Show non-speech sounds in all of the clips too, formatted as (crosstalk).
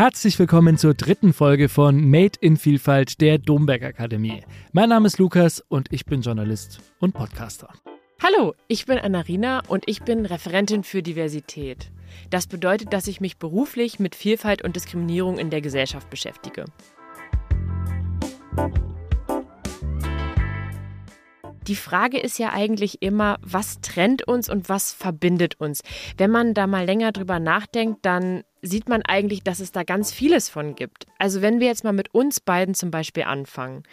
Herzlich willkommen zur dritten Folge von Made in Vielfalt der Domberg Akademie. Mein Name ist Lukas und ich bin Journalist und Podcaster. Hallo, ich bin Anarina und ich bin Referentin für Diversität. Das bedeutet, dass ich mich beruflich mit Vielfalt und Diskriminierung in der Gesellschaft beschäftige. Die Frage ist ja eigentlich immer, was trennt uns und was verbindet uns? Wenn man da mal länger drüber nachdenkt, dann sieht man eigentlich, dass es da ganz vieles von gibt. Also wenn wir jetzt mal mit uns beiden zum Beispiel anfangen.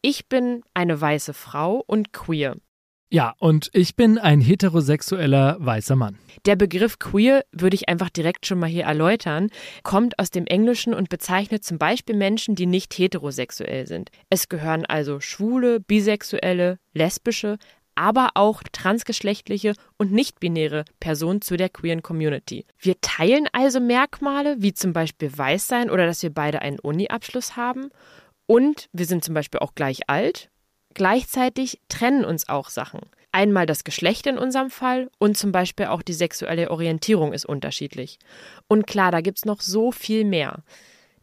Ich bin eine weiße Frau und queer. Ja, und ich bin ein heterosexueller weißer Mann. Der Begriff queer würde ich einfach direkt schon mal hier erläutern, kommt aus dem Englischen und bezeichnet zum Beispiel Menschen, die nicht heterosexuell sind. Es gehören also schwule, bisexuelle, lesbische, aber auch transgeschlechtliche und nicht-binäre Personen zu der queeren Community. Wir teilen also Merkmale, wie zum Beispiel Weißsein oder dass wir beide einen Uni-Abschluss haben. Und wir sind zum Beispiel auch gleich alt. Gleichzeitig trennen uns auch Sachen. Einmal das Geschlecht in unserem Fall und zum Beispiel auch die sexuelle Orientierung ist unterschiedlich. Und klar, da gibt es noch so viel mehr.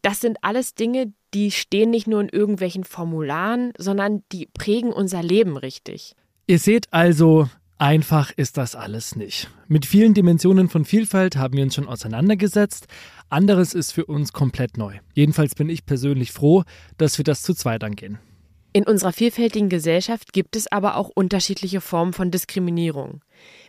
Das sind alles Dinge, die stehen nicht nur in irgendwelchen Formularen, sondern die prägen unser Leben richtig. Ihr seht also, einfach ist das alles nicht. Mit vielen Dimensionen von Vielfalt haben wir uns schon auseinandergesetzt. Anderes ist für uns komplett neu. Jedenfalls bin ich persönlich froh, dass wir das zu zweit angehen. In unserer vielfältigen Gesellschaft gibt es aber auch unterschiedliche Formen von Diskriminierung.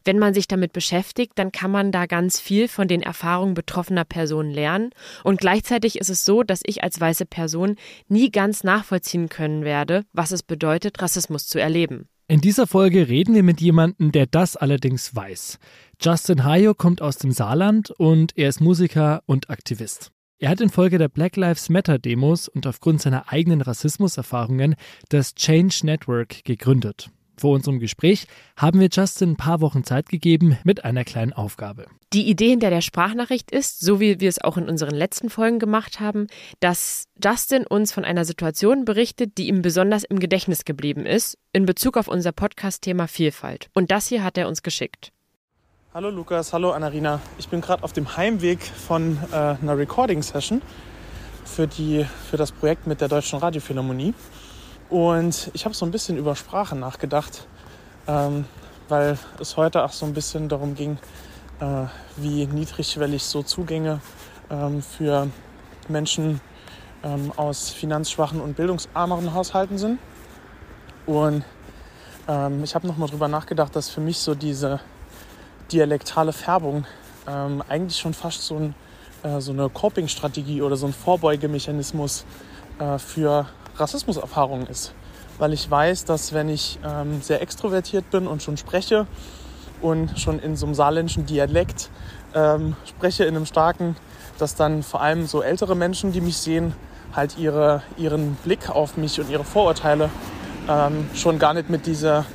Wenn man sich damit beschäftigt, dann kann man da ganz viel von den Erfahrungen betroffener Personen lernen. Und gleichzeitig ist es so, dass ich als weiße Person nie ganz nachvollziehen können werde, was es bedeutet, Rassismus zu erleben. In dieser Folge reden wir mit jemandem, der das allerdings weiß. Justin Hayo kommt aus dem Saarland und er ist Musiker und Aktivist. Er hat infolge der Black Lives Matter Demos und aufgrund seiner eigenen Rassismuserfahrungen das Change Network gegründet. Vor unserem Gespräch haben wir Justin ein paar Wochen Zeit gegeben mit einer kleinen Aufgabe. Die Idee hinter der Sprachnachricht ist, so wie wir es auch in unseren letzten Folgen gemacht haben, dass Justin uns von einer Situation berichtet, die ihm besonders im Gedächtnis geblieben ist, in Bezug auf unser Podcast-Thema Vielfalt. Und das hier hat er uns geschickt. Hallo Lukas, hallo Anarina. Ich bin gerade auf dem Heimweg von äh, einer Recording-Session für, für das Projekt mit der Deutschen Radiophilharmonie. Und ich habe so ein bisschen über Sprache nachgedacht, ähm, weil es heute auch so ein bisschen darum ging, äh, wie niedrigschwellig so Zugänge ähm, für Menschen ähm, aus finanzschwachen und bildungsarmeren Haushalten sind. Und ähm, ich habe nochmal drüber nachgedacht, dass für mich so diese dialektale Färbung ähm, eigentlich schon fast so, ein, äh, so eine Coping-Strategie oder so ein Vorbeugemechanismus äh, für Rassismuserfahrung ist. Weil ich weiß, dass wenn ich ähm, sehr extrovertiert bin und schon spreche und schon in so einem saarländischen Dialekt ähm, spreche, in einem starken, dass dann vor allem so ältere Menschen, die mich sehen, halt ihre, ihren Blick auf mich und ihre Vorurteile ähm, schon gar nicht mit dieser,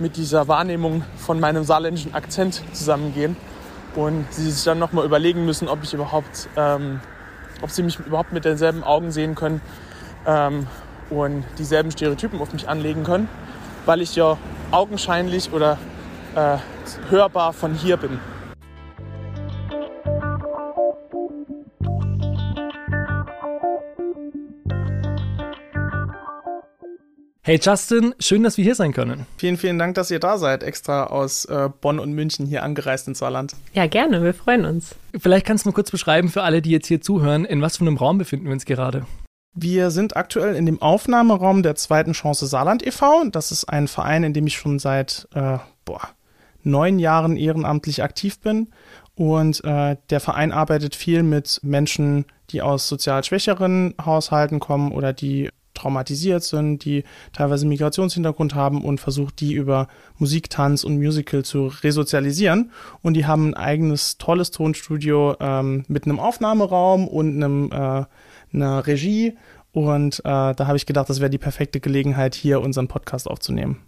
mit dieser Wahrnehmung von meinem saarländischen Akzent zusammengehen und sie sich dann nochmal überlegen müssen, ob ich überhaupt, ähm, ob sie mich überhaupt mit denselben Augen sehen können ähm, und dieselben Stereotypen auf mich anlegen können, weil ich ja augenscheinlich oder äh, hörbar von hier bin. Hey Justin, schön, dass wir hier sein können. Vielen, vielen Dank, dass ihr da seid, extra aus äh, Bonn und München hier angereist ins Saarland. Ja, gerne, wir freuen uns. Vielleicht kannst du mal kurz beschreiben für alle, die jetzt hier zuhören, in was für einem Raum befinden wir uns gerade? Wir sind aktuell in dem Aufnahmeraum der zweiten Chance Saarland e.V. Das ist ein Verein, in dem ich schon seit äh, boah, neun Jahren ehrenamtlich aktiv bin. Und äh, der Verein arbeitet viel mit Menschen, die aus sozial schwächeren Haushalten kommen oder die traumatisiert sind, die teilweise Migrationshintergrund haben und versucht, die über Musik, Tanz und Musical zu resozialisieren. Und die haben ein eigenes tolles Tonstudio ähm, mit einem Aufnahmeraum und einem äh, einer Regie und äh, da habe ich gedacht, das wäre die perfekte Gelegenheit, hier unseren Podcast aufzunehmen.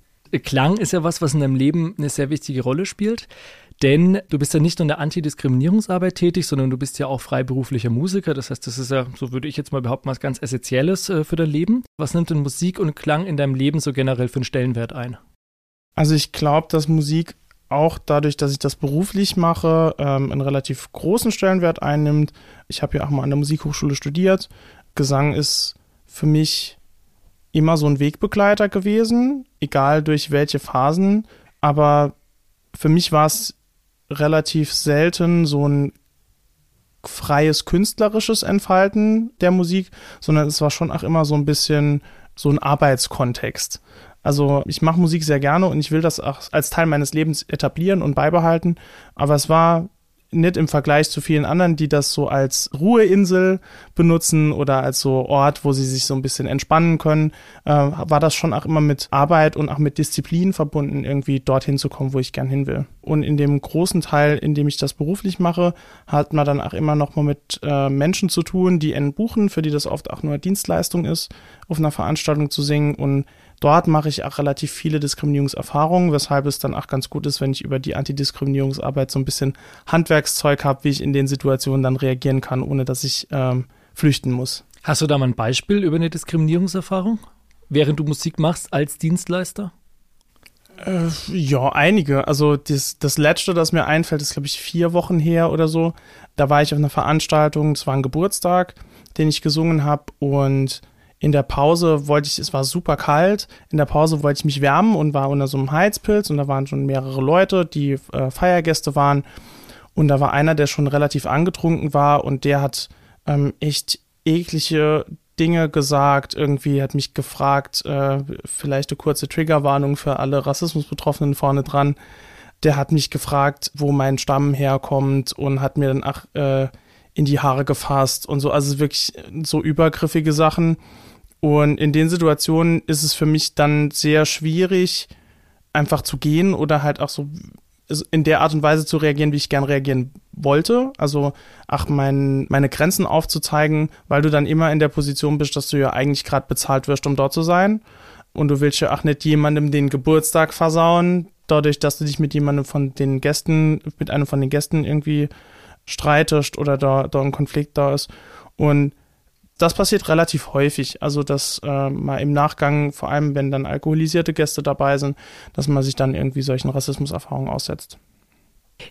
Klang ist ja was, was in deinem Leben eine sehr wichtige Rolle spielt. Denn du bist ja nicht nur in der Antidiskriminierungsarbeit tätig, sondern du bist ja auch freiberuflicher Musiker. Das heißt, das ist ja, so würde ich jetzt mal behaupten, was ganz Essentielles äh, für dein Leben. Was nimmt denn Musik und Klang in deinem Leben so generell für einen Stellenwert ein? Also ich glaube, dass Musik auch dadurch, dass ich das beruflich mache, ähm, einen relativ großen Stellenwert einnimmt. Ich habe ja auch mal an der Musikhochschule studiert. Gesang ist für mich immer so ein Wegbegleiter gewesen, egal durch welche Phasen. Aber für mich war es relativ selten so ein freies künstlerisches Entfalten der Musik, sondern es war schon auch immer so ein bisschen so ein Arbeitskontext. Also ich mache Musik sehr gerne und ich will das auch als Teil meines Lebens etablieren und beibehalten. Aber es war nicht im Vergleich zu vielen anderen, die das so als Ruheinsel benutzen oder als so Ort, wo sie sich so ein bisschen entspannen können, äh, war das schon auch immer mit Arbeit und auch mit Disziplin verbunden, irgendwie dorthin zu kommen, wo ich gern hin will. Und in dem großen Teil, in dem ich das beruflich mache, hat man dann auch immer noch mal mit äh, Menschen zu tun, die einen buchen, für die das oft auch nur Dienstleistung ist, auf einer Veranstaltung zu singen und Dort mache ich auch relativ viele Diskriminierungserfahrungen, weshalb es dann auch ganz gut ist, wenn ich über die Antidiskriminierungsarbeit so ein bisschen Handwerkszeug habe, wie ich in den Situationen dann reagieren kann, ohne dass ich ähm, flüchten muss. Hast du da mal ein Beispiel über eine Diskriminierungserfahrung, während du Musik machst als Dienstleister? Äh, ja, einige. Also das, das letzte, das mir einfällt, ist, glaube ich, vier Wochen her oder so. Da war ich auf einer Veranstaltung, es war ein Geburtstag, den ich gesungen habe und in der Pause wollte ich, es war super kalt, in der Pause wollte ich mich wärmen und war unter so einem Heizpilz und da waren schon mehrere Leute, die äh, Feiergäste waren. Und da war einer, der schon relativ angetrunken war und der hat ähm, echt eklige Dinge gesagt. Irgendwie hat mich gefragt, äh, vielleicht eine kurze Triggerwarnung für alle Rassismusbetroffenen vorne dran. Der hat mich gefragt, wo mein Stamm herkommt und hat mir dann ach, äh, in die Haare gefasst und so. Also wirklich so übergriffige Sachen. Und in den Situationen ist es für mich dann sehr schwierig, einfach zu gehen oder halt auch so in der Art und Weise zu reagieren, wie ich gern reagieren wollte. Also, ach, mein, meine Grenzen aufzuzeigen, weil du dann immer in der Position bist, dass du ja eigentlich gerade bezahlt wirst, um dort zu sein. Und du willst ja auch nicht jemandem den Geburtstag versauen, dadurch, dass du dich mit jemandem von den Gästen, mit einem von den Gästen irgendwie streitest oder da, da ein Konflikt da ist. Und das passiert relativ häufig. Also, dass äh, mal im Nachgang, vor allem wenn dann alkoholisierte Gäste dabei sind, dass man sich dann irgendwie solchen Rassismuserfahrungen aussetzt.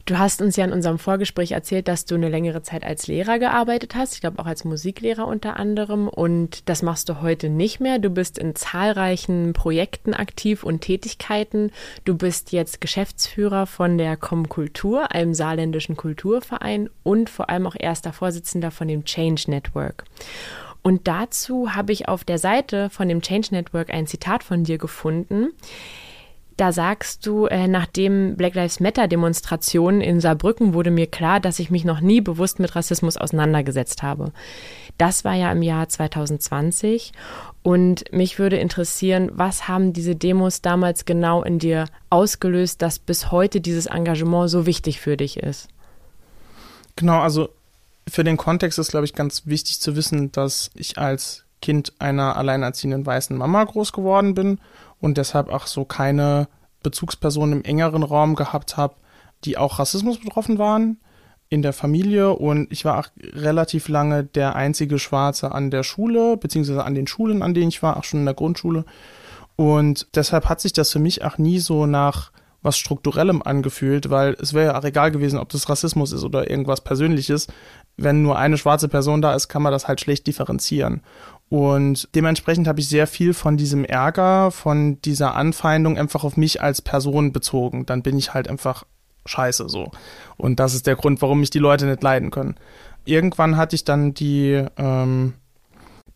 Du hast uns ja in unserem Vorgespräch erzählt, dass du eine längere Zeit als Lehrer gearbeitet hast. Ich glaube auch als Musiklehrer unter anderem. Und das machst du heute nicht mehr. Du bist in zahlreichen Projekten aktiv und Tätigkeiten. Du bist jetzt Geschäftsführer von der Comkultur, einem saarländischen Kulturverein und vor allem auch erster Vorsitzender von dem Change Network. Und dazu habe ich auf der Seite von dem Change Network ein Zitat von dir gefunden. Da sagst du, äh, nach dem Black Lives Matter Demonstrationen in Saarbrücken wurde mir klar, dass ich mich noch nie bewusst mit Rassismus auseinandergesetzt habe. Das war ja im Jahr 2020 und mich würde interessieren, was haben diese Demos damals genau in dir ausgelöst, dass bis heute dieses Engagement so wichtig für dich ist? Genau, also für den Kontext ist, glaube ich, ganz wichtig zu wissen, dass ich als Kind einer alleinerziehenden weißen Mama groß geworden bin und deshalb auch so keine Bezugspersonen im engeren Raum gehabt habe, die auch Rassismus betroffen waren in der Familie und ich war auch relativ lange der einzige Schwarze an der Schule, beziehungsweise an den Schulen, an denen ich war, auch schon in der Grundschule. Und deshalb hat sich das für mich auch nie so nach was Strukturellem angefühlt, weil es wäre ja auch egal gewesen, ob das Rassismus ist oder irgendwas Persönliches. Wenn nur eine schwarze Person da ist, kann man das halt schlecht differenzieren. Und dementsprechend habe ich sehr viel von diesem Ärger, von dieser Anfeindung einfach auf mich als Person bezogen. Dann bin ich halt einfach scheiße so. Und das ist der Grund, warum mich die Leute nicht leiden können. Irgendwann hatte ich dann die, ähm,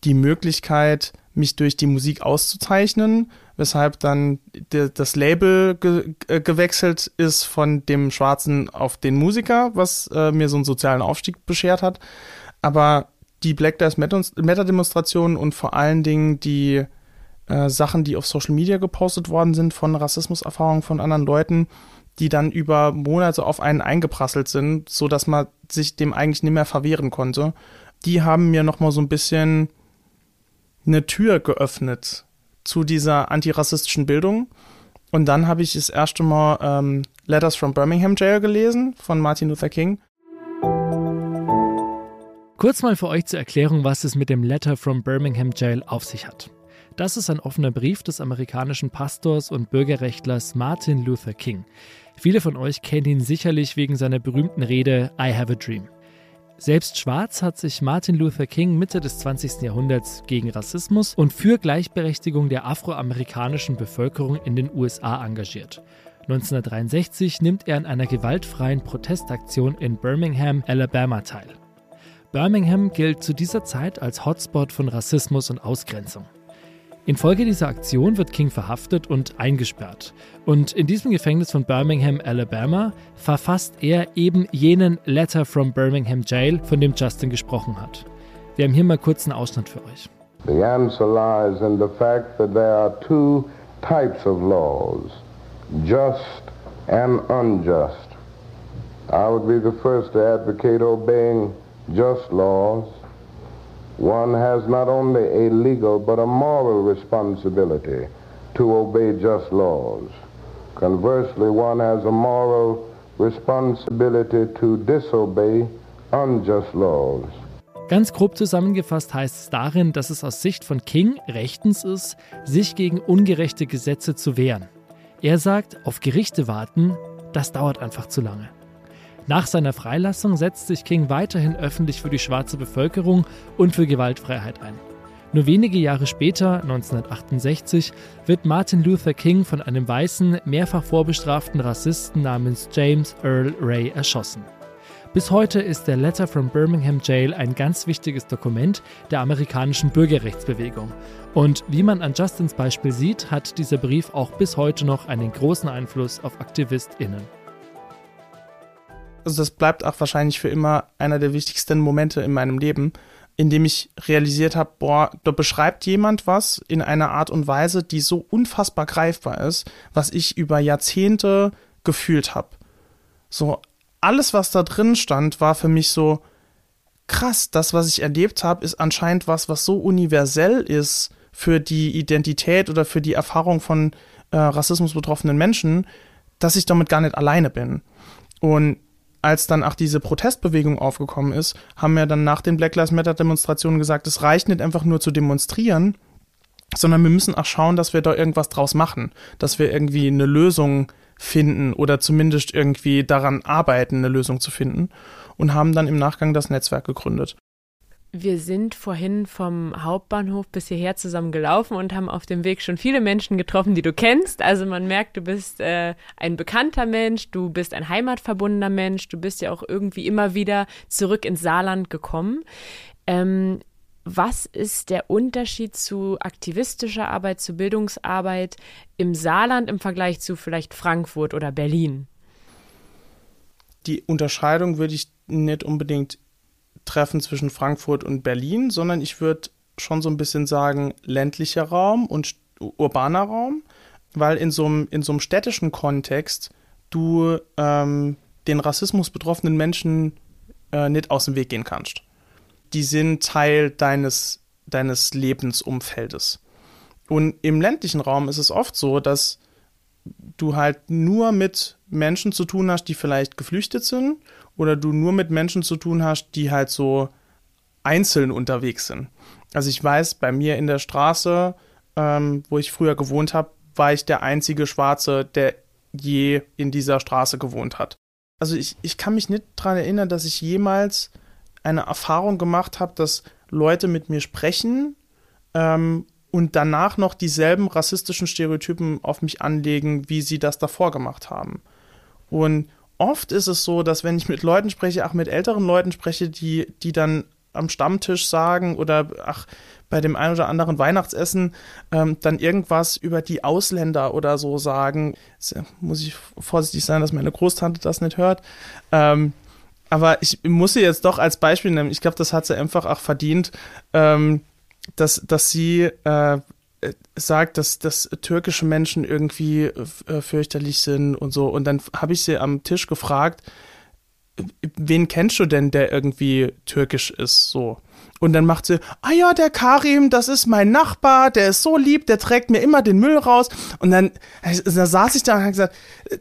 die Möglichkeit, mich durch die Musik auszuzeichnen, weshalb dann das Label ge, äh, gewechselt ist von dem Schwarzen auf den Musiker, was äh, mir so einen sozialen Aufstieg beschert hat. Aber die Black Lives Matter Demonstrationen und vor allen Dingen die äh, Sachen, die auf Social Media gepostet worden sind von Rassismuserfahrungen von anderen Leuten, die dann über Monate auf einen eingeprasselt sind, so dass man sich dem eigentlich nicht mehr verwehren konnte. Die haben mir noch mal so ein bisschen eine Tür geöffnet zu dieser antirassistischen Bildung. Und dann habe ich das erste Mal ähm, Letters from Birmingham Jail gelesen von Martin Luther King. Kurz mal für euch zur Erklärung, was es mit dem Letter from Birmingham Jail auf sich hat. Das ist ein offener Brief des amerikanischen Pastors und Bürgerrechtlers Martin Luther King. Viele von euch kennen ihn sicherlich wegen seiner berühmten Rede I Have a Dream. Selbst schwarz hat sich Martin Luther King Mitte des 20. Jahrhunderts gegen Rassismus und für Gleichberechtigung der afroamerikanischen Bevölkerung in den USA engagiert. 1963 nimmt er an einer gewaltfreien Protestaktion in Birmingham, Alabama teil. Birmingham gilt zu dieser Zeit als Hotspot von Rassismus und Ausgrenzung. Infolge dieser Aktion wird King verhaftet und eingesperrt. Und in diesem Gefängnis von Birmingham, Alabama, verfasst er eben jenen Letter from Birmingham Jail, von dem Justin gesprochen hat. Wir haben hier mal kurz einen Ausschnitt für euch. The answer lies in the fact that there are two types of laws, just and unjust. I would be the first to advocate obeying just laws. one has not only a legal but a moral responsibility to obey just laws. Conversely, one has a moral responsibility to disobey unjust laws. Ganz grob zusammengefasst heißt es darin, dass es aus Sicht von King rechtens ist, sich gegen ungerechte Gesetze zu wehren. Er sagt, auf Gerichte warten, das dauert einfach zu lange. Nach seiner Freilassung setzt sich King weiterhin öffentlich für die schwarze Bevölkerung und für Gewaltfreiheit ein. Nur wenige Jahre später, 1968, wird Martin Luther King von einem weißen, mehrfach vorbestraften Rassisten namens James Earl Ray erschossen. Bis heute ist der Letter from Birmingham Jail ein ganz wichtiges Dokument der amerikanischen Bürgerrechtsbewegung. Und wie man an Justins Beispiel sieht, hat dieser Brief auch bis heute noch einen großen Einfluss auf AktivistInnen also das bleibt auch wahrscheinlich für immer einer der wichtigsten Momente in meinem Leben, in dem ich realisiert habe, boah, da beschreibt jemand was in einer Art und Weise, die so unfassbar greifbar ist, was ich über Jahrzehnte gefühlt habe. So alles, was da drin stand, war für mich so krass. Das, was ich erlebt habe, ist anscheinend was, was so universell ist für die Identität oder für die Erfahrung von äh, Rassismus betroffenen Menschen, dass ich damit gar nicht alleine bin. Und als dann auch diese Protestbewegung aufgekommen ist, haben wir dann nach den Black Lives Matter Demonstrationen gesagt, es reicht nicht einfach nur zu demonstrieren, sondern wir müssen auch schauen, dass wir da irgendwas draus machen, dass wir irgendwie eine Lösung finden oder zumindest irgendwie daran arbeiten, eine Lösung zu finden und haben dann im Nachgang das Netzwerk gegründet. Wir sind vorhin vom Hauptbahnhof bis hierher zusammen gelaufen und haben auf dem Weg schon viele Menschen getroffen, die du kennst. Also man merkt, du bist äh, ein bekannter Mensch, du bist ein heimatverbundener Mensch, du bist ja auch irgendwie immer wieder zurück ins Saarland gekommen. Ähm, was ist der Unterschied zu aktivistischer Arbeit, zu Bildungsarbeit im Saarland im Vergleich zu vielleicht Frankfurt oder Berlin? Die Unterscheidung würde ich nicht unbedingt treffen zwischen Frankfurt und Berlin, sondern ich würde schon so ein bisschen sagen ländlicher Raum und urbaner Raum, weil in so einem, in so einem städtischen Kontext du ähm, den Rassismus betroffenen Menschen äh, nicht aus dem Weg gehen kannst. Die sind Teil deines, deines Lebensumfeldes. Und im ländlichen Raum ist es oft so, dass du halt nur mit Menschen zu tun hast, die vielleicht geflüchtet sind oder du nur mit Menschen zu tun hast, die halt so einzeln unterwegs sind. Also ich weiß, bei mir in der Straße, ähm, wo ich früher gewohnt habe, war ich der einzige Schwarze, der je in dieser Straße gewohnt hat. Also ich, ich kann mich nicht daran erinnern, dass ich jemals eine Erfahrung gemacht habe, dass Leute mit mir sprechen ähm, und danach noch dieselben rassistischen Stereotypen auf mich anlegen, wie sie das davor gemacht haben. Und oft ist es so, dass wenn ich mit Leuten spreche, auch mit älteren Leuten spreche, die, die dann am Stammtisch sagen oder ach, bei dem einen oder anderen Weihnachtsessen ähm, dann irgendwas über die Ausländer oder so sagen. Jetzt muss ich vorsichtig sein, dass meine Großtante das nicht hört. Ähm, aber ich muss sie jetzt doch als Beispiel nehmen. Ich glaube, das hat sie einfach auch verdient, ähm, dass, dass sie äh, sagt, dass, dass türkische Menschen irgendwie äh, fürchterlich sind und so. Und dann habe ich sie am Tisch gefragt, wen kennst du denn, der irgendwie türkisch ist, so. Und dann macht sie, ah ja, der Karim, das ist mein Nachbar, der ist so lieb, der trägt mir immer den Müll raus. Und dann, da saß ich da und habe gesagt,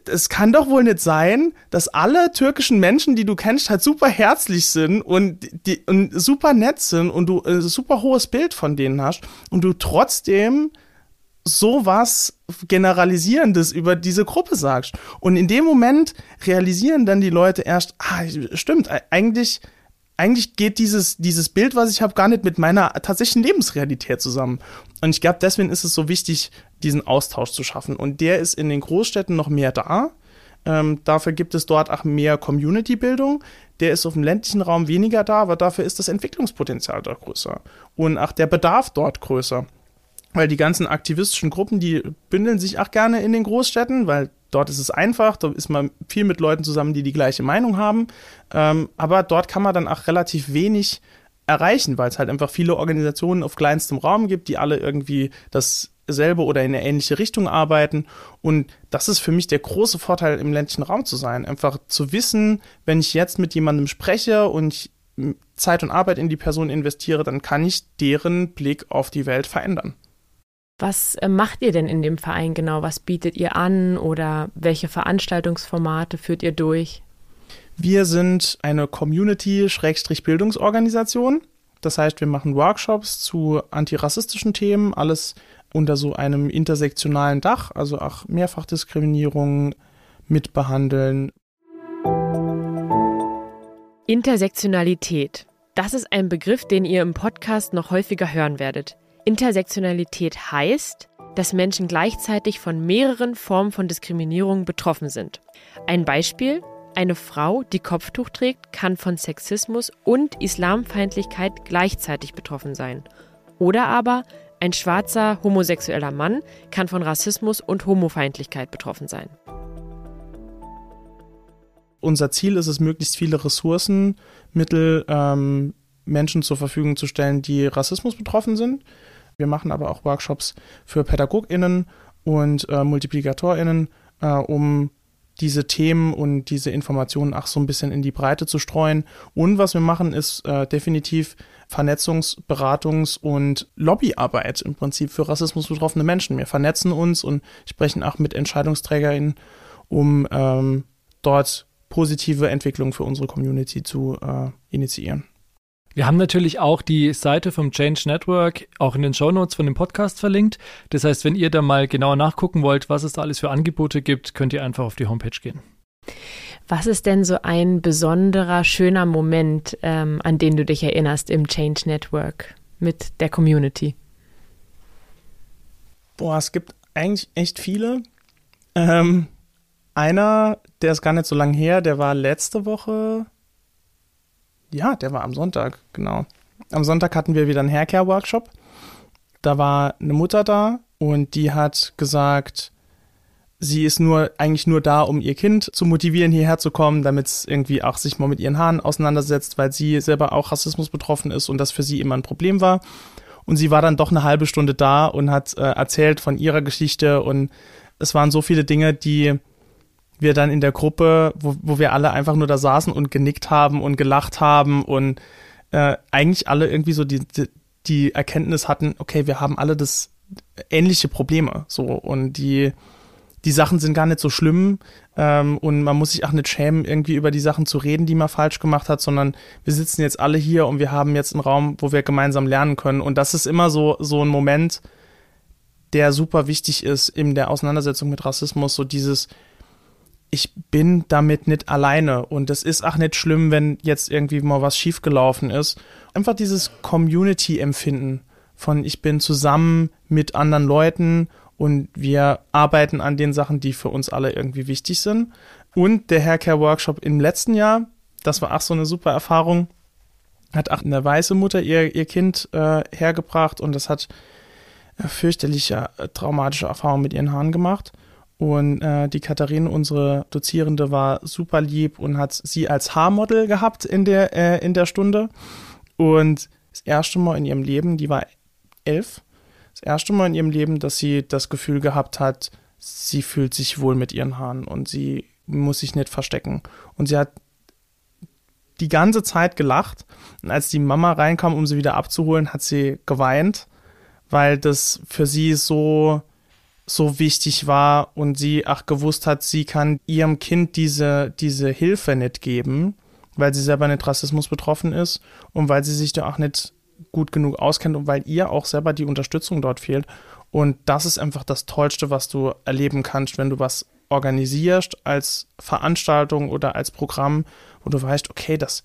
es kann doch wohl nicht sein, dass alle türkischen Menschen, die du kennst, halt super herzlich sind und, die, und super nett sind und du ein super hohes Bild von denen hast und du trotzdem sowas Generalisierendes über diese Gruppe sagst. Und in dem Moment realisieren dann die Leute erst, ah, stimmt, eigentlich eigentlich geht dieses, dieses Bild, was ich habe, gar nicht mit meiner tatsächlichen Lebensrealität zusammen. Und ich glaube, deswegen ist es so wichtig, diesen Austausch zu schaffen. Und der ist in den Großstädten noch mehr da. Ähm, dafür gibt es dort auch mehr Community-Bildung. Der ist auf dem ländlichen Raum weniger da, aber dafür ist das Entwicklungspotenzial dort größer. Und auch der Bedarf dort größer. Weil die ganzen aktivistischen Gruppen, die bündeln sich auch gerne in den Großstädten, weil Dort ist es einfach, da ist man viel mit Leuten zusammen, die die gleiche Meinung haben. Ähm, aber dort kann man dann auch relativ wenig erreichen, weil es halt einfach viele Organisationen auf kleinstem Raum gibt, die alle irgendwie dasselbe oder in eine ähnliche Richtung arbeiten. Und das ist für mich der große Vorteil, im ländlichen Raum zu sein. Einfach zu wissen, wenn ich jetzt mit jemandem spreche und ich Zeit und Arbeit in die Person investiere, dann kann ich deren Blick auf die Welt verändern. Was äh, macht ihr denn in dem Verein genau? Was bietet ihr an oder welche Veranstaltungsformate führt ihr durch? Wir sind eine Community-Bildungsorganisation. Das heißt, wir machen Workshops zu antirassistischen Themen, alles unter so einem intersektionalen Dach, also auch Mehrfachdiskriminierung mitbehandeln. Intersektionalität. Das ist ein Begriff, den ihr im Podcast noch häufiger hören werdet. Intersektionalität heißt, dass Menschen gleichzeitig von mehreren Formen von Diskriminierung betroffen sind. Ein Beispiel, eine Frau, die Kopftuch trägt, kann von Sexismus und Islamfeindlichkeit gleichzeitig betroffen sein. Oder aber ein schwarzer homosexueller Mann kann von Rassismus und Homofeindlichkeit betroffen sein. Unser Ziel ist es, möglichst viele Ressourcen, Mittel ähm, Menschen zur Verfügung zu stellen, die Rassismus betroffen sind. Wir machen aber auch Workshops für PädagogInnen und äh, MultiplikatorInnen, äh, um diese Themen und diese Informationen auch so ein bisschen in die Breite zu streuen. Und was wir machen, ist äh, definitiv Vernetzungs-, Beratungs- und Lobbyarbeit im Prinzip für Rassismus betroffene Menschen. Wir vernetzen uns und sprechen auch mit EntscheidungsträgerInnen, um ähm, dort positive Entwicklungen für unsere Community zu äh, initiieren. Wir haben natürlich auch die Seite vom Change Network auch in den Show Notes von dem Podcast verlinkt. Das heißt, wenn ihr da mal genauer nachgucken wollt, was es da alles für Angebote gibt, könnt ihr einfach auf die Homepage gehen. Was ist denn so ein besonderer, schöner Moment, ähm, an den du dich erinnerst im Change Network mit der Community? Boah, es gibt eigentlich echt viele. Ähm, einer, der ist gar nicht so lang her, der war letzte Woche ja, der war am Sonntag, genau. Am Sonntag hatten wir wieder einen Haircare-Workshop. Da war eine Mutter da und die hat gesagt, sie ist nur eigentlich nur da, um ihr Kind zu motivieren, hierher zu kommen, damit es irgendwie auch sich mal mit ihren Haaren auseinandersetzt, weil sie selber auch Rassismus betroffen ist und das für sie immer ein Problem war. Und sie war dann doch eine halbe Stunde da und hat äh, erzählt von ihrer Geschichte und es waren so viele Dinge, die wir dann in der Gruppe, wo, wo wir alle einfach nur da saßen und genickt haben und gelacht haben und äh, eigentlich alle irgendwie so die, die, die Erkenntnis hatten, okay, wir haben alle das ähnliche Probleme so und die die Sachen sind gar nicht so schlimm ähm, und man muss sich auch nicht schämen, irgendwie über die Sachen zu reden, die man falsch gemacht hat, sondern wir sitzen jetzt alle hier und wir haben jetzt einen Raum, wo wir gemeinsam lernen können. Und das ist immer so, so ein Moment, der super wichtig ist in der Auseinandersetzung mit Rassismus, so dieses, ich bin damit nicht alleine und es ist auch nicht schlimm, wenn jetzt irgendwie mal was schiefgelaufen ist. Einfach dieses Community-Empfinden von ich bin zusammen mit anderen Leuten und wir arbeiten an den Sachen, die für uns alle irgendwie wichtig sind. Und der Haircare-Workshop im letzten Jahr, das war auch so eine super Erfahrung, hat auch eine weiße Mutter ihr, ihr Kind äh, hergebracht und das hat äh, fürchterliche, äh, traumatische Erfahrungen mit ihren Haaren gemacht. Und äh, die Katharine, unsere Dozierende, war super lieb und hat sie als Haarmodel gehabt in der, äh, in der Stunde. Und das erste Mal in ihrem Leben, die war elf, das erste Mal in ihrem Leben, dass sie das Gefühl gehabt hat, sie fühlt sich wohl mit ihren Haaren und sie muss sich nicht verstecken. Und sie hat die ganze Zeit gelacht. Und als die Mama reinkam, um sie wieder abzuholen, hat sie geweint, weil das für sie so, so wichtig war und sie auch gewusst hat, sie kann ihrem Kind diese, diese Hilfe nicht geben, weil sie selber nicht Rassismus betroffen ist und weil sie sich da auch nicht gut genug auskennt und weil ihr auch selber die Unterstützung dort fehlt. Und das ist einfach das Tollste, was du erleben kannst, wenn du was organisierst als Veranstaltung oder als Programm, wo du weißt, okay, das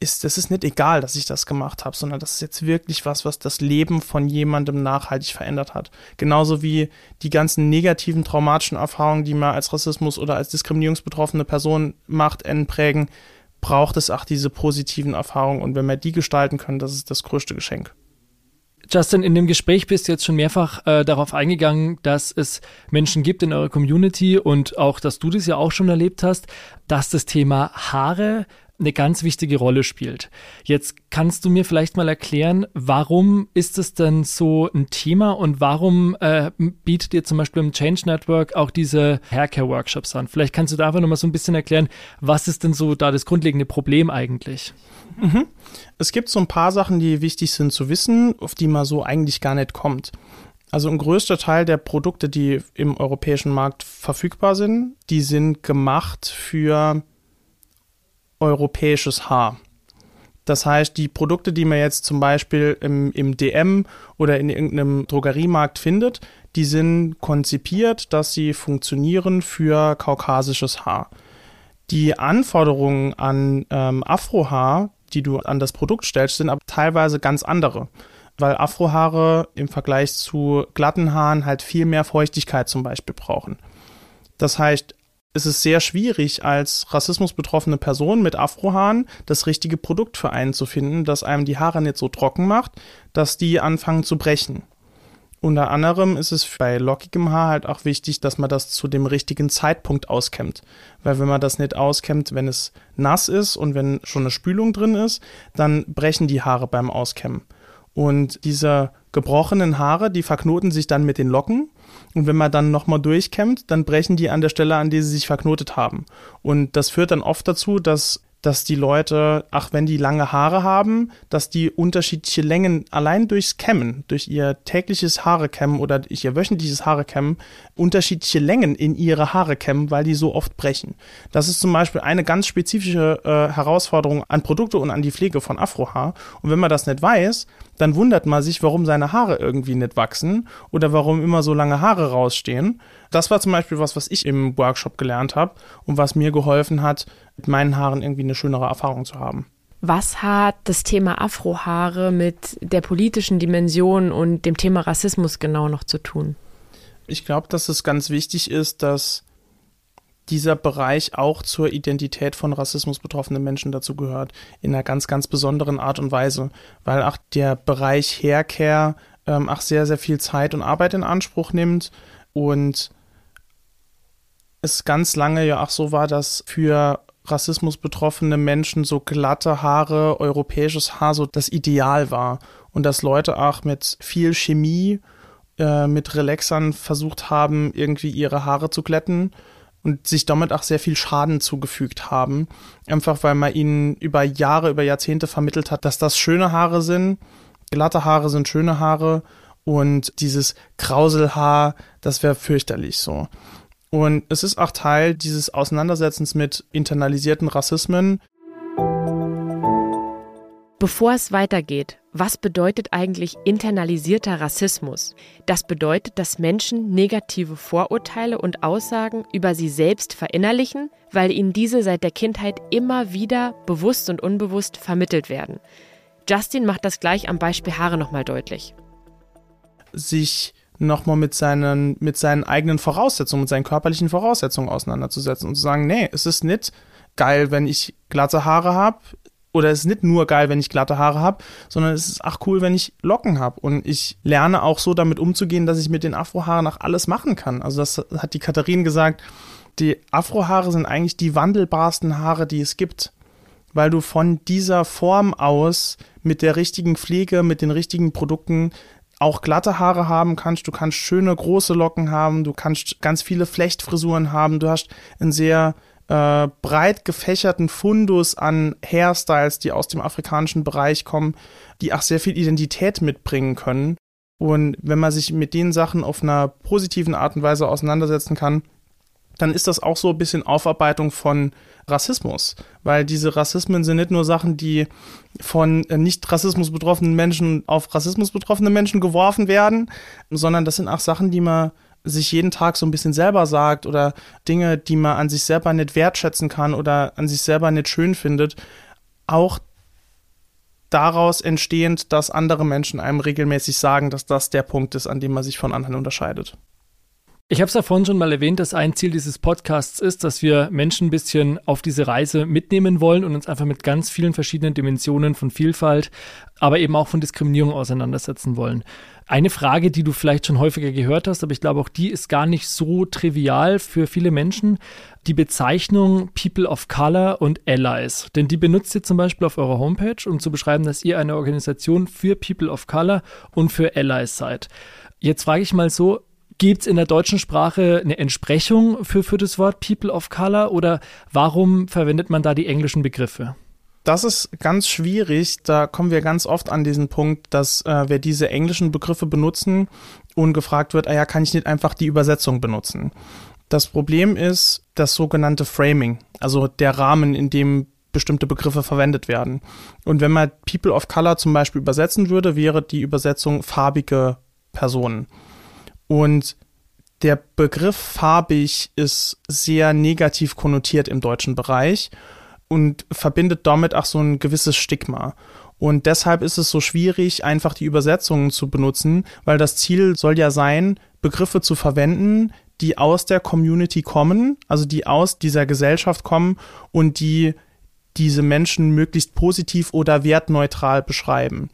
ist, das ist nicht egal, dass ich das gemacht habe, sondern das ist jetzt wirklich was, was das Leben von jemandem nachhaltig verändert hat. Genauso wie die ganzen negativen, traumatischen Erfahrungen, die man als Rassismus oder als diskriminierungsbetroffene Person macht, prägen, braucht es auch diese positiven Erfahrungen. Und wenn wir die gestalten können, das ist das größte Geschenk. Justin, in dem Gespräch bist du jetzt schon mehrfach äh, darauf eingegangen, dass es Menschen gibt in eurer Community und auch, dass du das ja auch schon erlebt hast, dass das Thema Haare eine ganz wichtige Rolle spielt. Jetzt kannst du mir vielleicht mal erklären, warum ist es denn so ein Thema und warum äh, bietet ihr zum Beispiel im Change Network auch diese Haircare-Workshops an? Vielleicht kannst du da einfach nochmal so ein bisschen erklären, was ist denn so da das grundlegende Problem eigentlich? Mhm. Es gibt so ein paar Sachen, die wichtig sind zu wissen, auf die man so eigentlich gar nicht kommt. Also ein größter Teil der Produkte, die im europäischen Markt verfügbar sind, die sind gemacht für europäisches Haar. Das heißt, die Produkte, die man jetzt zum Beispiel im, im DM oder in irgendeinem Drogeriemarkt findet, die sind konzipiert, dass sie funktionieren für kaukasisches Haar. Die Anforderungen an ähm, Afrohaar, die du an das Produkt stellst, sind aber teilweise ganz andere, weil Afrohaare im Vergleich zu glatten Haaren halt viel mehr Feuchtigkeit zum Beispiel brauchen. Das heißt, es ist sehr schwierig, als rassismusbetroffene Person mit Afrohaaren das richtige Produkt für einen zu finden, das einem die Haare nicht so trocken macht, dass die anfangen zu brechen. Unter anderem ist es bei lockigem Haar halt auch wichtig, dass man das zu dem richtigen Zeitpunkt auskämmt. Weil wenn man das nicht auskämmt, wenn es nass ist und wenn schon eine Spülung drin ist, dann brechen die Haare beim Auskämmen. Und diese gebrochenen Haare, die verknoten sich dann mit den Locken und wenn man dann nochmal durchkämmt, dann brechen die an der Stelle, an der sie sich verknotet haben. Und das führt dann oft dazu, dass dass die Leute, ach, wenn die lange Haare haben, dass die unterschiedliche Längen allein durchs Kämmen, durch ihr tägliches Haare kämmen oder durch ihr wöchentliches Haare kämmen, unterschiedliche Längen in ihre Haare kämmen, weil die so oft brechen. Das ist zum Beispiel eine ganz spezifische äh, Herausforderung an Produkte und an die Pflege von Afrohaar. Und wenn man das nicht weiß, dann wundert man sich, warum seine Haare irgendwie nicht wachsen oder warum immer so lange Haare rausstehen. Das war zum Beispiel was, was ich im Workshop gelernt habe und was mir geholfen hat, mit meinen Haaren irgendwie eine schönere Erfahrung zu haben. Was hat das Thema Afrohaare mit der politischen Dimension und dem Thema Rassismus genau noch zu tun? Ich glaube, dass es ganz wichtig ist, dass dieser Bereich auch zur Identität von Rassismus betroffenen Menschen dazu gehört, in einer ganz, ganz besonderen Art und Weise, weil auch der Bereich Haircare ähm, auch sehr, sehr viel Zeit und Arbeit in Anspruch nimmt und es ganz lange ja auch so war, dass für Rassismus betroffene Menschen so glatte Haare, europäisches Haar so das Ideal war und dass Leute auch mit viel Chemie, äh, mit Relaxern versucht haben, irgendwie ihre Haare zu glätten und sich damit auch sehr viel Schaden zugefügt haben. Einfach weil man ihnen über Jahre, über Jahrzehnte vermittelt hat, dass das schöne Haare sind, glatte Haare sind schöne Haare und dieses Krauselhaar, das wäre fürchterlich so. Und es ist auch Teil dieses Auseinandersetzens mit internalisierten Rassismen. Bevor es weitergeht, was bedeutet eigentlich internalisierter Rassismus? Das bedeutet, dass Menschen negative Vorurteile und Aussagen über sie selbst verinnerlichen, weil ihnen diese seit der Kindheit immer wieder bewusst und unbewusst vermittelt werden. Justin macht das gleich am Beispiel Haare nochmal deutlich. Sich nochmal mit seinen, mit seinen eigenen Voraussetzungen, mit seinen körperlichen Voraussetzungen auseinanderzusetzen und zu sagen, nee, es ist nicht geil, wenn ich glatte Haare habe, oder es ist nicht nur geil, wenn ich glatte Haare habe, sondern es ist auch cool, wenn ich Locken habe. Und ich lerne auch so damit umzugehen, dass ich mit den Afrohaaren auch alles machen kann. Also das hat die Katharin gesagt, die Afrohaare sind eigentlich die wandelbarsten Haare, die es gibt. Weil du von dieser Form aus mit der richtigen Pflege, mit den richtigen Produkten auch glatte Haare haben kannst, du kannst schöne große Locken haben, du kannst ganz viele Flechtfrisuren haben, du hast ein sehr äh, breit gefächerten Fundus an Hairstyles, die aus dem afrikanischen Bereich kommen, die auch sehr viel Identität mitbringen können. Und wenn man sich mit den Sachen auf einer positiven Art und Weise auseinandersetzen kann, dann ist das auch so ein bisschen Aufarbeitung von Rassismus. Weil diese Rassismen sind nicht nur Sachen, die von äh, nicht Rassismus betroffenen Menschen auf Rassismus betroffene Menschen geworfen werden, sondern das sind auch Sachen, die man sich jeden Tag so ein bisschen selber sagt oder Dinge, die man an sich selber nicht wertschätzen kann oder an sich selber nicht schön findet, auch daraus entstehend, dass andere Menschen einem regelmäßig sagen, dass das der Punkt ist, an dem man sich von anderen unterscheidet. Ich habe es ja vorhin schon mal erwähnt, dass ein Ziel dieses Podcasts ist, dass wir Menschen ein bisschen auf diese Reise mitnehmen wollen und uns einfach mit ganz vielen verschiedenen Dimensionen von Vielfalt, aber eben auch von Diskriminierung auseinandersetzen wollen. Eine Frage, die du vielleicht schon häufiger gehört hast, aber ich glaube auch die ist gar nicht so trivial für viele Menschen, die Bezeichnung People of Color und Allies. Denn die benutzt ihr zum Beispiel auf eurer Homepage, um zu beschreiben, dass ihr eine Organisation für People of Color und für Allies seid. Jetzt frage ich mal so, Gibt es in der deutschen Sprache eine Entsprechung für, für das Wort People of Color oder warum verwendet man da die englischen Begriffe? Das ist ganz schwierig. Da kommen wir ganz oft an diesen Punkt, dass äh, wir diese englischen Begriffe benutzen und gefragt wird, ah ja, kann ich nicht einfach die Übersetzung benutzen? Das Problem ist das sogenannte Framing, also der Rahmen, in dem bestimmte Begriffe verwendet werden. Und wenn man People of Color zum Beispiel übersetzen würde, wäre die Übersetzung farbige Personen. Und der Begriff farbig ist sehr negativ konnotiert im deutschen Bereich und verbindet damit auch so ein gewisses Stigma. Und deshalb ist es so schwierig, einfach die Übersetzungen zu benutzen, weil das Ziel soll ja sein, Begriffe zu verwenden, die aus der Community kommen, also die aus dieser Gesellschaft kommen und die diese Menschen möglichst positiv oder wertneutral beschreiben.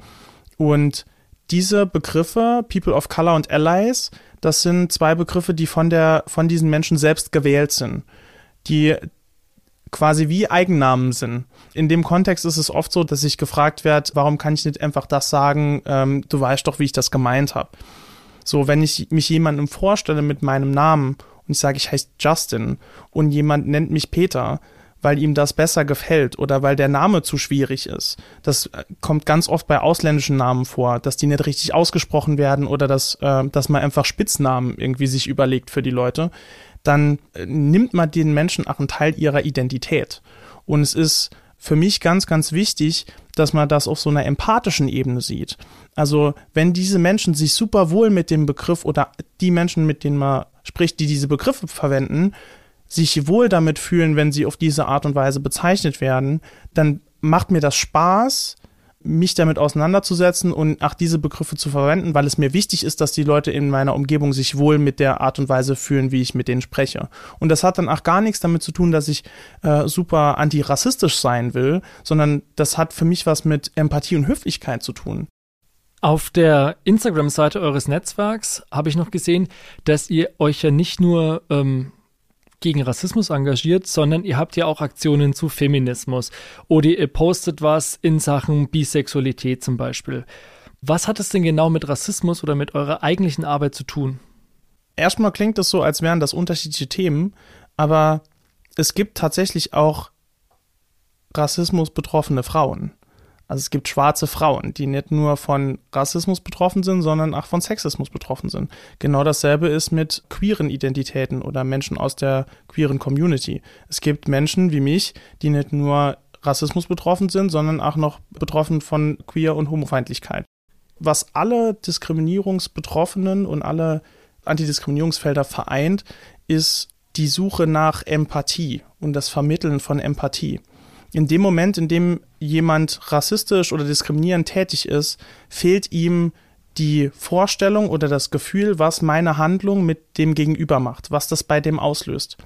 Und diese Begriffe, People of Color und Allies, das sind zwei Begriffe, die von der, von diesen Menschen selbst gewählt sind. Die quasi wie Eigennamen sind. In dem Kontext ist es oft so, dass ich gefragt werde, warum kann ich nicht einfach das sagen, ähm, du weißt doch, wie ich das gemeint habe. So, wenn ich mich jemandem vorstelle mit meinem Namen und ich sage, ich heiße Justin und jemand nennt mich Peter, weil ihm das besser gefällt oder weil der Name zu schwierig ist. Das äh, kommt ganz oft bei ausländischen Namen vor, dass die nicht richtig ausgesprochen werden oder dass, äh, dass man einfach Spitznamen irgendwie sich überlegt für die Leute. Dann äh, nimmt man den Menschen auch einen Teil ihrer Identität. Und es ist für mich ganz, ganz wichtig, dass man das auf so einer empathischen Ebene sieht. Also wenn diese Menschen sich super wohl mit dem Begriff oder die Menschen, mit denen man spricht, die diese Begriffe verwenden, sich wohl damit fühlen, wenn sie auf diese Art und Weise bezeichnet werden, dann macht mir das Spaß, mich damit auseinanderzusetzen und auch diese Begriffe zu verwenden, weil es mir wichtig ist, dass die Leute in meiner Umgebung sich wohl mit der Art und Weise fühlen, wie ich mit denen spreche. Und das hat dann auch gar nichts damit zu tun, dass ich äh, super antirassistisch sein will, sondern das hat für mich was mit Empathie und Höflichkeit zu tun. Auf der Instagram-Seite eures Netzwerks habe ich noch gesehen, dass ihr euch ja nicht nur ähm, gegen Rassismus engagiert, sondern ihr habt ja auch Aktionen zu Feminismus oder ihr postet was in Sachen Bisexualität zum Beispiel. Was hat es denn genau mit Rassismus oder mit eurer eigentlichen Arbeit zu tun? Erstmal klingt es so, als wären das unterschiedliche Themen, aber es gibt tatsächlich auch Rassismus betroffene Frauen. Also es gibt schwarze Frauen, die nicht nur von Rassismus betroffen sind, sondern auch von Sexismus betroffen sind. Genau dasselbe ist mit queeren Identitäten oder Menschen aus der queeren Community. Es gibt Menschen wie mich, die nicht nur Rassismus betroffen sind, sondern auch noch betroffen von Queer- und Homofeindlichkeit. Was alle Diskriminierungsbetroffenen und alle Antidiskriminierungsfelder vereint, ist die Suche nach Empathie und das Vermitteln von Empathie in dem Moment, in dem jemand rassistisch oder diskriminierend tätig ist, fehlt ihm die Vorstellung oder das Gefühl, was meine Handlung mit dem Gegenüber macht, was das bei dem auslöst.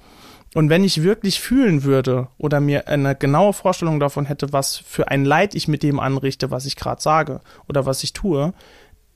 Und wenn ich wirklich fühlen würde oder mir eine genaue Vorstellung davon hätte, was für ein Leid ich mit dem anrichte, was ich gerade sage oder was ich tue,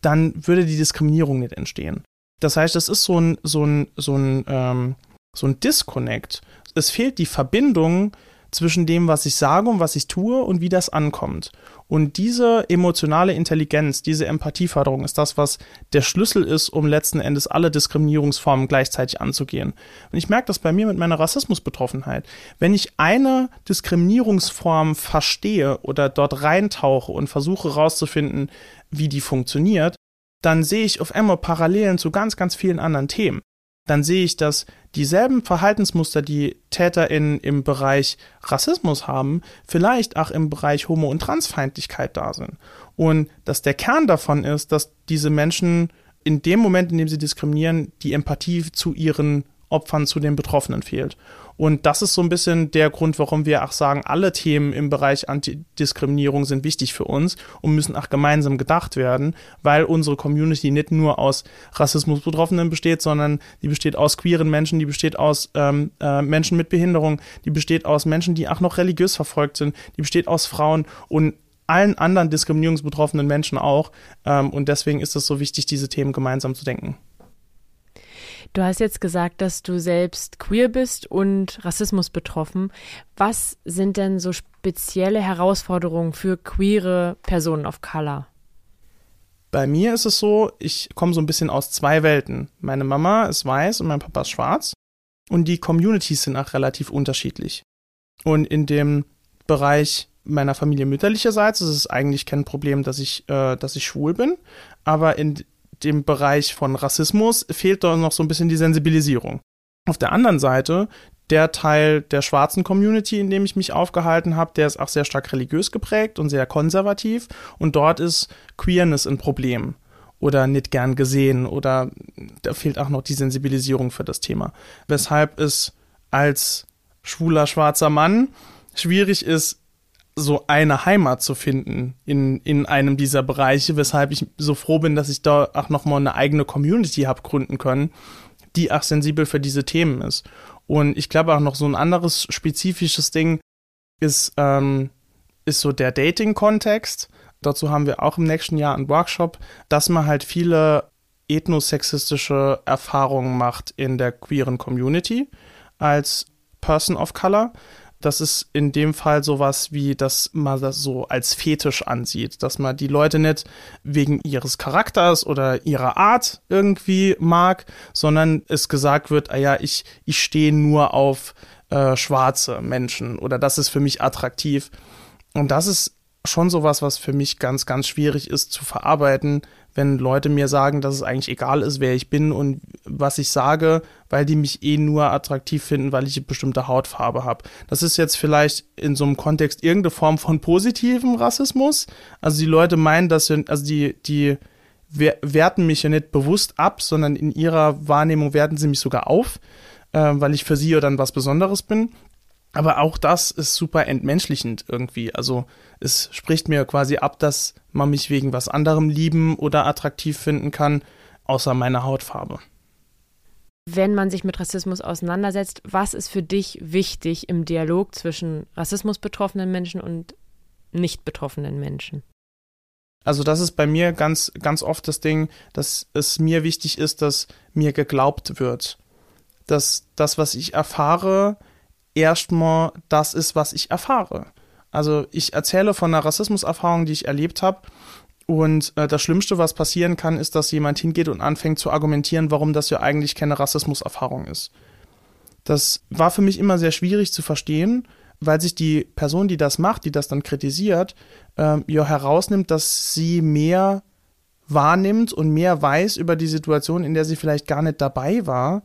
dann würde die Diskriminierung nicht entstehen. Das heißt, es ist so ein, so ein, so ein, ähm, so ein Disconnect. Es fehlt die Verbindung zwischen dem, was ich sage und was ich tue und wie das ankommt. Und diese emotionale Intelligenz, diese Empathieförderung ist das, was der Schlüssel ist, um letzten Endes alle Diskriminierungsformen gleichzeitig anzugehen. Und ich merke das bei mir mit meiner Rassismusbetroffenheit. Wenn ich eine Diskriminierungsform verstehe oder dort reintauche und versuche herauszufinden, wie die funktioniert, dann sehe ich auf einmal Parallelen zu ganz, ganz vielen anderen Themen. Dann sehe ich, dass dieselben Verhaltensmuster, die TäterInnen im Bereich Rassismus haben, vielleicht auch im Bereich Homo- und Transfeindlichkeit da sind. Und dass der Kern davon ist, dass diese Menschen in dem Moment, in dem sie diskriminieren, die Empathie zu ihren Opfern, zu den Betroffenen fehlt. Und das ist so ein bisschen der Grund, warum wir auch sagen, alle Themen im Bereich Antidiskriminierung sind wichtig für uns und müssen auch gemeinsam gedacht werden, weil unsere Community nicht nur aus Rassismusbetroffenen besteht, sondern die besteht aus queeren Menschen, die besteht aus ähm, äh, Menschen mit Behinderung, die besteht aus Menschen, die auch noch religiös verfolgt sind, die besteht aus Frauen und allen anderen diskriminierungsbetroffenen Menschen auch. Ähm, und deswegen ist es so wichtig, diese Themen gemeinsam zu denken. Du hast jetzt gesagt, dass du selbst queer bist und Rassismus betroffen. Was sind denn so spezielle Herausforderungen für queere Personen of Color? Bei mir ist es so, ich komme so ein bisschen aus zwei Welten. Meine Mama ist weiß und mein Papa ist schwarz. Und die Communities sind auch relativ unterschiedlich. Und in dem Bereich meiner Familie mütterlicherseits ist es eigentlich kein Problem, dass ich, äh, dass ich schwul bin. Aber in dem Bereich von Rassismus fehlt da noch so ein bisschen die Sensibilisierung. Auf der anderen Seite, der Teil der schwarzen Community, in dem ich mich aufgehalten habe, der ist auch sehr stark religiös geprägt und sehr konservativ. Und dort ist Queerness ein Problem oder nicht gern gesehen oder da fehlt auch noch die Sensibilisierung für das Thema. Weshalb es als schwuler schwarzer Mann schwierig ist, so eine Heimat zu finden in, in einem dieser Bereiche, weshalb ich so froh bin, dass ich da auch nochmal eine eigene Community habe gründen können, die auch sensibel für diese Themen ist. Und ich glaube auch noch so ein anderes spezifisches Ding ist, ähm, ist so der Dating-Kontext. Dazu haben wir auch im nächsten Jahr einen Workshop, dass man halt viele ethnosexistische Erfahrungen macht in der queeren Community als Person of Color das ist in dem Fall sowas wie, dass man das so als Fetisch ansieht, dass man die Leute nicht wegen ihres Charakters oder ihrer Art irgendwie mag, sondern es gesagt wird, ah ja, ich, ich stehe nur auf äh, schwarze Menschen oder das ist für mich attraktiv. Und das ist schon sowas, was für mich ganz, ganz schwierig ist zu verarbeiten, wenn Leute mir sagen, dass es eigentlich egal ist, wer ich bin und was ich sage, weil die mich eh nur attraktiv finden, weil ich eine bestimmte Hautfarbe habe. Das ist jetzt vielleicht in so einem Kontext irgendeine Form von positivem Rassismus. Also die Leute meinen, dass sie, also die, die werten mich ja nicht bewusst ab, sondern in ihrer Wahrnehmung werten sie mich sogar auf, äh, weil ich für sie dann was Besonderes bin. Aber auch das ist super entmenschlichend irgendwie. Also es spricht mir quasi ab, dass man mich wegen was anderem lieben oder attraktiv finden kann, außer meiner Hautfarbe. Wenn man sich mit Rassismus auseinandersetzt, was ist für dich wichtig im Dialog zwischen Rassismus betroffenen Menschen und nicht betroffenen Menschen? Also das ist bei mir ganz, ganz oft das Ding, dass es mir wichtig ist, dass mir geglaubt wird. Dass das, was ich erfahre, erstmal das ist, was ich erfahre. Also ich erzähle von einer Rassismuserfahrung, die ich erlebt habe. Und äh, das Schlimmste, was passieren kann, ist, dass jemand hingeht und anfängt zu argumentieren, warum das ja eigentlich keine Rassismuserfahrung ist. Das war für mich immer sehr schwierig zu verstehen, weil sich die Person, die das macht, die das dann kritisiert, äh, ja herausnimmt, dass sie mehr wahrnimmt und mehr weiß über die Situation, in der sie vielleicht gar nicht dabei war,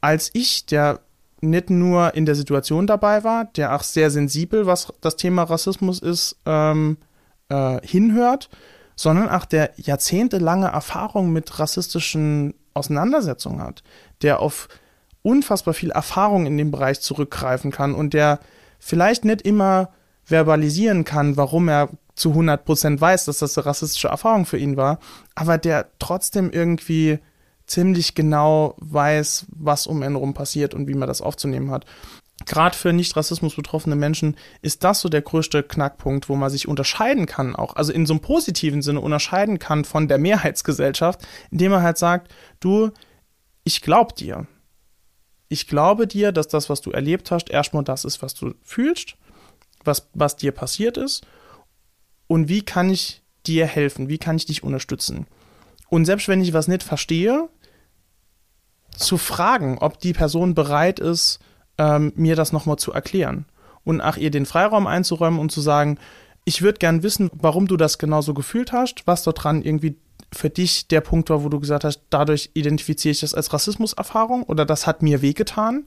als ich, der nicht nur in der Situation dabei war, der auch sehr sensibel, was das Thema Rassismus ist, ähm, äh, hinhört, sondern auch der jahrzehntelange Erfahrung mit rassistischen Auseinandersetzungen hat, der auf unfassbar viel Erfahrung in dem Bereich zurückgreifen kann und der vielleicht nicht immer verbalisieren kann, warum er zu 100% weiß, dass das eine rassistische Erfahrung für ihn war, aber der trotzdem irgendwie ziemlich genau weiß, was um ihn herum passiert und wie man das aufzunehmen hat. Gerade für nicht Rassismus betroffene Menschen ist das so der größte Knackpunkt, wo man sich unterscheiden kann, auch also in so einem positiven Sinne unterscheiden kann von der Mehrheitsgesellschaft, indem man halt sagt, du, ich glaub dir. Ich glaube dir, dass das, was du erlebt hast, erstmal das ist, was du fühlst. was, was dir passiert ist und wie kann ich dir helfen, wie kann ich dich unterstützen. Und selbst wenn ich was nicht verstehe, zu fragen, ob die Person bereit ist, ähm, mir das nochmal zu erklären. Und ach, ihr den Freiraum einzuräumen und zu sagen, ich würde gern wissen, warum du das genauso gefühlt hast, was dort dran irgendwie für dich der Punkt war, wo du gesagt hast, dadurch identifiziere ich das als Rassismuserfahrung oder das hat mir wehgetan.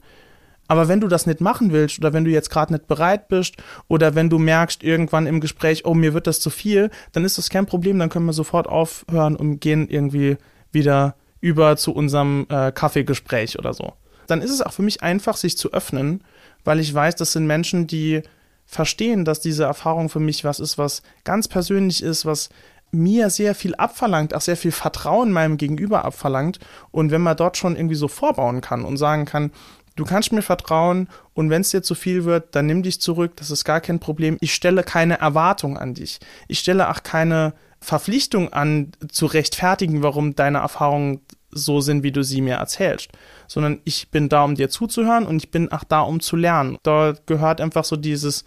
Aber wenn du das nicht machen willst oder wenn du jetzt gerade nicht bereit bist oder wenn du merkst irgendwann im Gespräch, oh, mir wird das zu viel, dann ist das kein Problem, dann können wir sofort aufhören und gehen irgendwie wieder über zu unserem äh, Kaffeegespräch oder so. Dann ist es auch für mich einfach, sich zu öffnen, weil ich weiß, das sind Menschen, die verstehen, dass diese Erfahrung für mich was ist, was ganz persönlich ist, was mir sehr viel abverlangt, auch sehr viel Vertrauen meinem Gegenüber abverlangt. Und wenn man dort schon irgendwie so vorbauen kann und sagen kann, du kannst mir vertrauen und wenn es dir zu viel wird, dann nimm dich zurück, das ist gar kein Problem. Ich stelle keine Erwartung an dich. Ich stelle auch keine Verpflichtung an, zu rechtfertigen, warum deine Erfahrungen so sind, wie du sie mir erzählst, sondern ich bin da, um dir zuzuhören und ich bin auch da, um zu lernen. Da gehört einfach so dieses,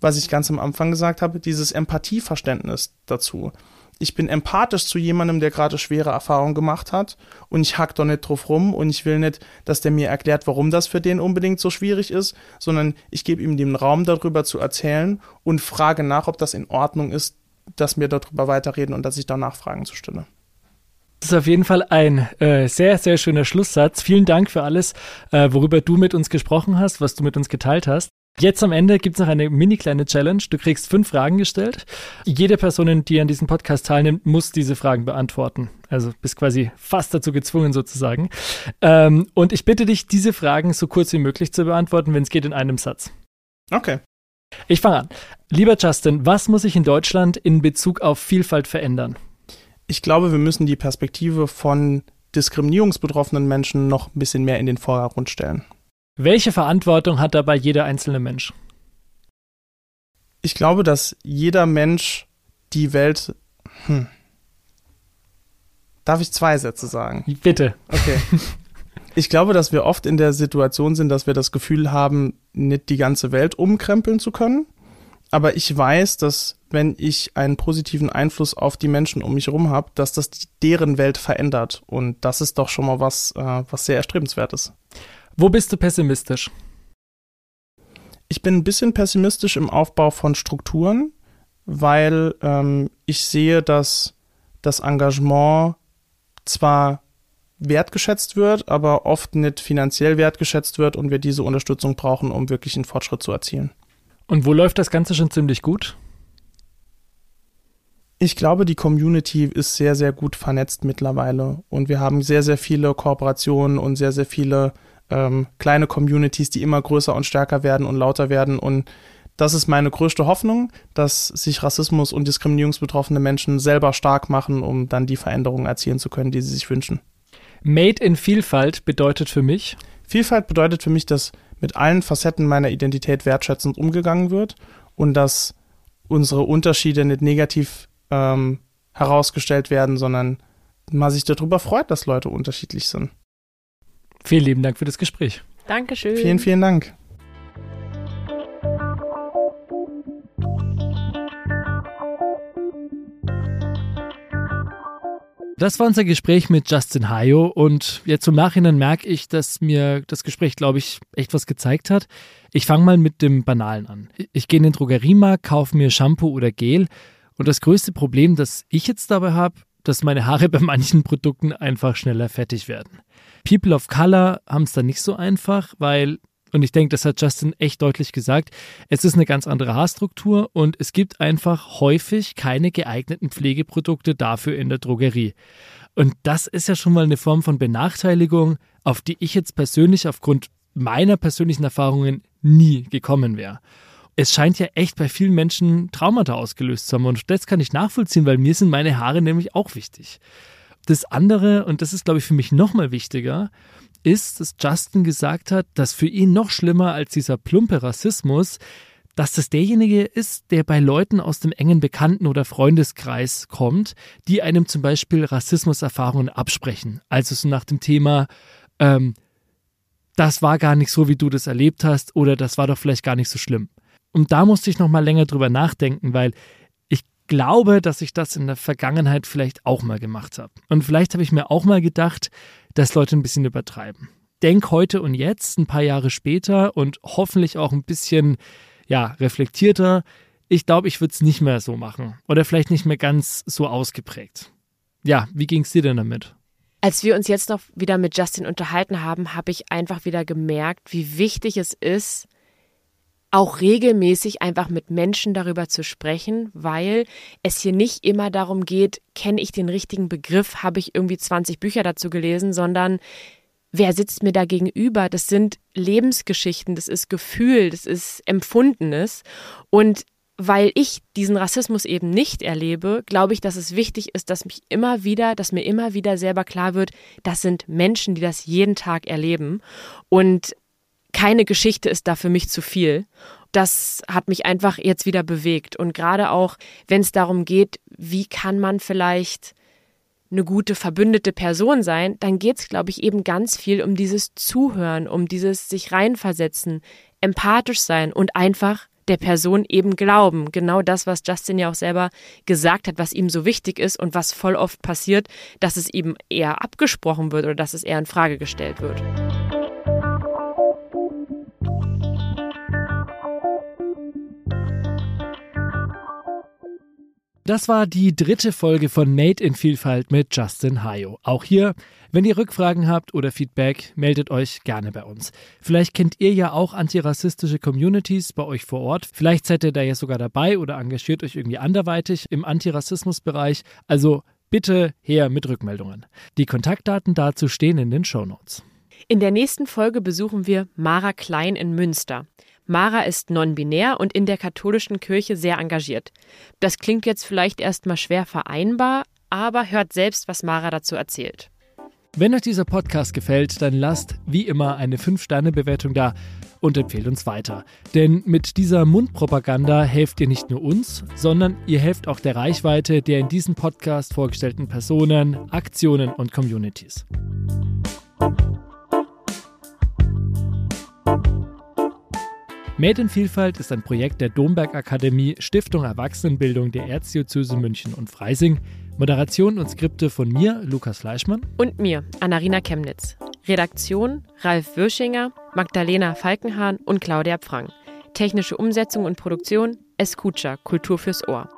was ich ganz am Anfang gesagt habe, dieses Empathieverständnis dazu. Ich bin empathisch zu jemandem, der gerade schwere Erfahrungen gemacht hat und ich hack doch nicht drauf rum und ich will nicht, dass der mir erklärt, warum das für den unbedingt so schwierig ist, sondern ich gebe ihm den Raum darüber zu erzählen und frage nach, ob das in Ordnung ist, dass wir darüber weiterreden und dass ich da Nachfragen zu stelle. Das ist auf jeden Fall ein äh, sehr, sehr schöner Schlusssatz. Vielen Dank für alles, äh, worüber du mit uns gesprochen hast, was du mit uns geteilt hast. Jetzt am Ende gibt es noch eine mini kleine Challenge. Du kriegst fünf Fragen gestellt. Jede Person, die an diesem Podcast teilnimmt, muss diese Fragen beantworten. Also bist quasi fast dazu gezwungen sozusagen. Ähm, und ich bitte dich, diese Fragen so kurz wie möglich zu beantworten, wenn es geht in einem Satz. Okay. Ich fange an. Lieber Justin, was muss sich in Deutschland in Bezug auf Vielfalt verändern? ich glaube, wir müssen die Perspektive von diskriminierungsbetroffenen Menschen noch ein bisschen mehr in den Vordergrund stellen. Welche Verantwortung hat dabei jeder einzelne Mensch? Ich glaube, dass jeder Mensch die Welt. Hm. Darf ich zwei Sätze sagen? Bitte. Okay. (laughs) Ich glaube, dass wir oft in der Situation sind, dass wir das Gefühl haben, nicht die ganze Welt umkrempeln zu können aber ich weiß, dass wenn ich einen positiven Einfluss auf die Menschen um mich herum habe, dass das deren Welt verändert. Und das ist doch schon mal was, äh, was sehr erstrebenswert ist. Wo bist du pessimistisch? Ich bin ein bisschen pessimistisch im Aufbau von Strukturen, weil ähm, ich sehe, dass das Engagement zwar wertgeschätzt wird, aber oft nicht finanziell wertgeschätzt wird und wir diese Unterstützung brauchen, um wirklich einen Fortschritt zu erzielen. Und wo läuft das Ganze schon ziemlich gut? Ich glaube, die Community ist sehr, sehr gut vernetzt mittlerweile. Und wir haben sehr, sehr viele Kooperationen und sehr, sehr viele ähm, kleine Communities, die immer größer und stärker werden und lauter werden. Und das ist meine größte Hoffnung, dass sich Rassismus und diskriminierungsbetroffene Menschen selber stark machen, um dann die Veränderungen erzielen zu können, die sie sich wünschen. Made in Vielfalt bedeutet für mich? Vielfalt bedeutet für mich, dass mit allen Facetten meiner Identität wertschätzend umgegangen wird und dass unsere Unterschiede nicht negativ ähm, herausgestellt werden, sondern man sich darüber freut, dass Leute unterschiedlich sind. Vielen lieben Dank für das Gespräch. Dankeschön. Vielen, vielen Dank. Das war unser Gespräch mit Justin Hayo und jetzt im Nachhinein merke ich, dass mir das Gespräch, glaube ich, echt was gezeigt hat. Ich fange mal mit dem Banalen an. Ich gehe in den Drogeriemarkt, kaufe mir Shampoo oder Gel und das größte Problem, das ich jetzt dabei habe, dass meine Haare bei manchen Produkten einfach schneller fertig werden. People of Color haben es dann nicht so einfach, weil und ich denke, das hat Justin echt deutlich gesagt. Es ist eine ganz andere Haarstruktur und es gibt einfach häufig keine geeigneten Pflegeprodukte dafür in der Drogerie. Und das ist ja schon mal eine Form von Benachteiligung, auf die ich jetzt persönlich aufgrund meiner persönlichen Erfahrungen nie gekommen wäre. Es scheint ja echt bei vielen Menschen Traumata ausgelöst zu haben und das kann ich nachvollziehen, weil mir sind meine Haare nämlich auch wichtig. Das andere, und das ist glaube ich für mich nochmal wichtiger, ist, dass Justin gesagt hat, dass für ihn noch schlimmer als dieser plumpe Rassismus, dass das derjenige ist, der bei Leuten aus dem engen Bekannten- oder Freundeskreis kommt, die einem zum Beispiel Rassismuserfahrungen absprechen. Also so nach dem Thema, ähm, das war gar nicht so, wie du das erlebt hast, oder das war doch vielleicht gar nicht so schlimm. Und da musste ich noch mal länger drüber nachdenken, weil glaube, dass ich das in der Vergangenheit vielleicht auch mal gemacht habe. Und vielleicht habe ich mir auch mal gedacht, dass Leute ein bisschen übertreiben. Denk heute und jetzt, ein paar Jahre später und hoffentlich auch ein bisschen ja, reflektierter. Ich glaube, ich würde es nicht mehr so machen oder vielleicht nicht mehr ganz so ausgeprägt. Ja, wie ging es dir denn damit? Als wir uns jetzt noch wieder mit Justin unterhalten haben, habe ich einfach wieder gemerkt, wie wichtig es ist, auch regelmäßig einfach mit Menschen darüber zu sprechen, weil es hier nicht immer darum geht, kenne ich den richtigen Begriff, habe ich irgendwie 20 Bücher dazu gelesen, sondern wer sitzt mir da gegenüber? Das sind Lebensgeschichten, das ist Gefühl, das ist Empfundenes. Und weil ich diesen Rassismus eben nicht erlebe, glaube ich, dass es wichtig ist, dass mich immer wieder, dass mir immer wieder selber klar wird, das sind Menschen, die das jeden Tag erleben und keine Geschichte ist da für mich zu viel. Das hat mich einfach jetzt wieder bewegt und gerade auch, wenn es darum geht, wie kann man vielleicht eine gute verbündete Person sein, dann geht es, glaube ich, eben ganz viel um dieses Zuhören, um dieses sich reinversetzen, empathisch sein und einfach der Person eben glauben. Genau das, was Justin ja auch selber gesagt hat, was ihm so wichtig ist und was voll oft passiert, dass es ihm eher abgesprochen wird oder dass es eher in Frage gestellt wird. Das war die dritte Folge von Made in Vielfalt mit Justin Hayo. Auch hier, wenn ihr Rückfragen habt oder Feedback, meldet euch gerne bei uns. Vielleicht kennt ihr ja auch antirassistische Communities bei euch vor Ort. Vielleicht seid ihr da ja sogar dabei oder engagiert euch irgendwie anderweitig im Antirassismusbereich. Also bitte her mit Rückmeldungen. Die Kontaktdaten dazu stehen in den Show Notes. In der nächsten Folge besuchen wir Mara Klein in Münster. Mara ist non-binär und in der katholischen Kirche sehr engagiert. Das klingt jetzt vielleicht erstmal schwer vereinbar, aber hört selbst, was Mara dazu erzählt. Wenn euch dieser Podcast gefällt, dann lasst wie immer eine 5-Sterne-Bewertung da und empfehlt uns weiter. Denn mit dieser Mundpropaganda helft ihr nicht nur uns, sondern ihr helft auch der Reichweite der in diesem Podcast vorgestellten Personen, Aktionen und Communities. Made in Vielfalt ist ein Projekt der Domberg Akademie, Stiftung Erwachsenenbildung der Erzdiözese München und Freising. Moderation und Skripte von mir, Lukas Fleischmann. Und mir, Anarina Chemnitz. Redaktion, Ralf Würschinger, Magdalena Falkenhahn und Claudia Pfrang. Technische Umsetzung und Produktion, Escucha, Kultur fürs Ohr.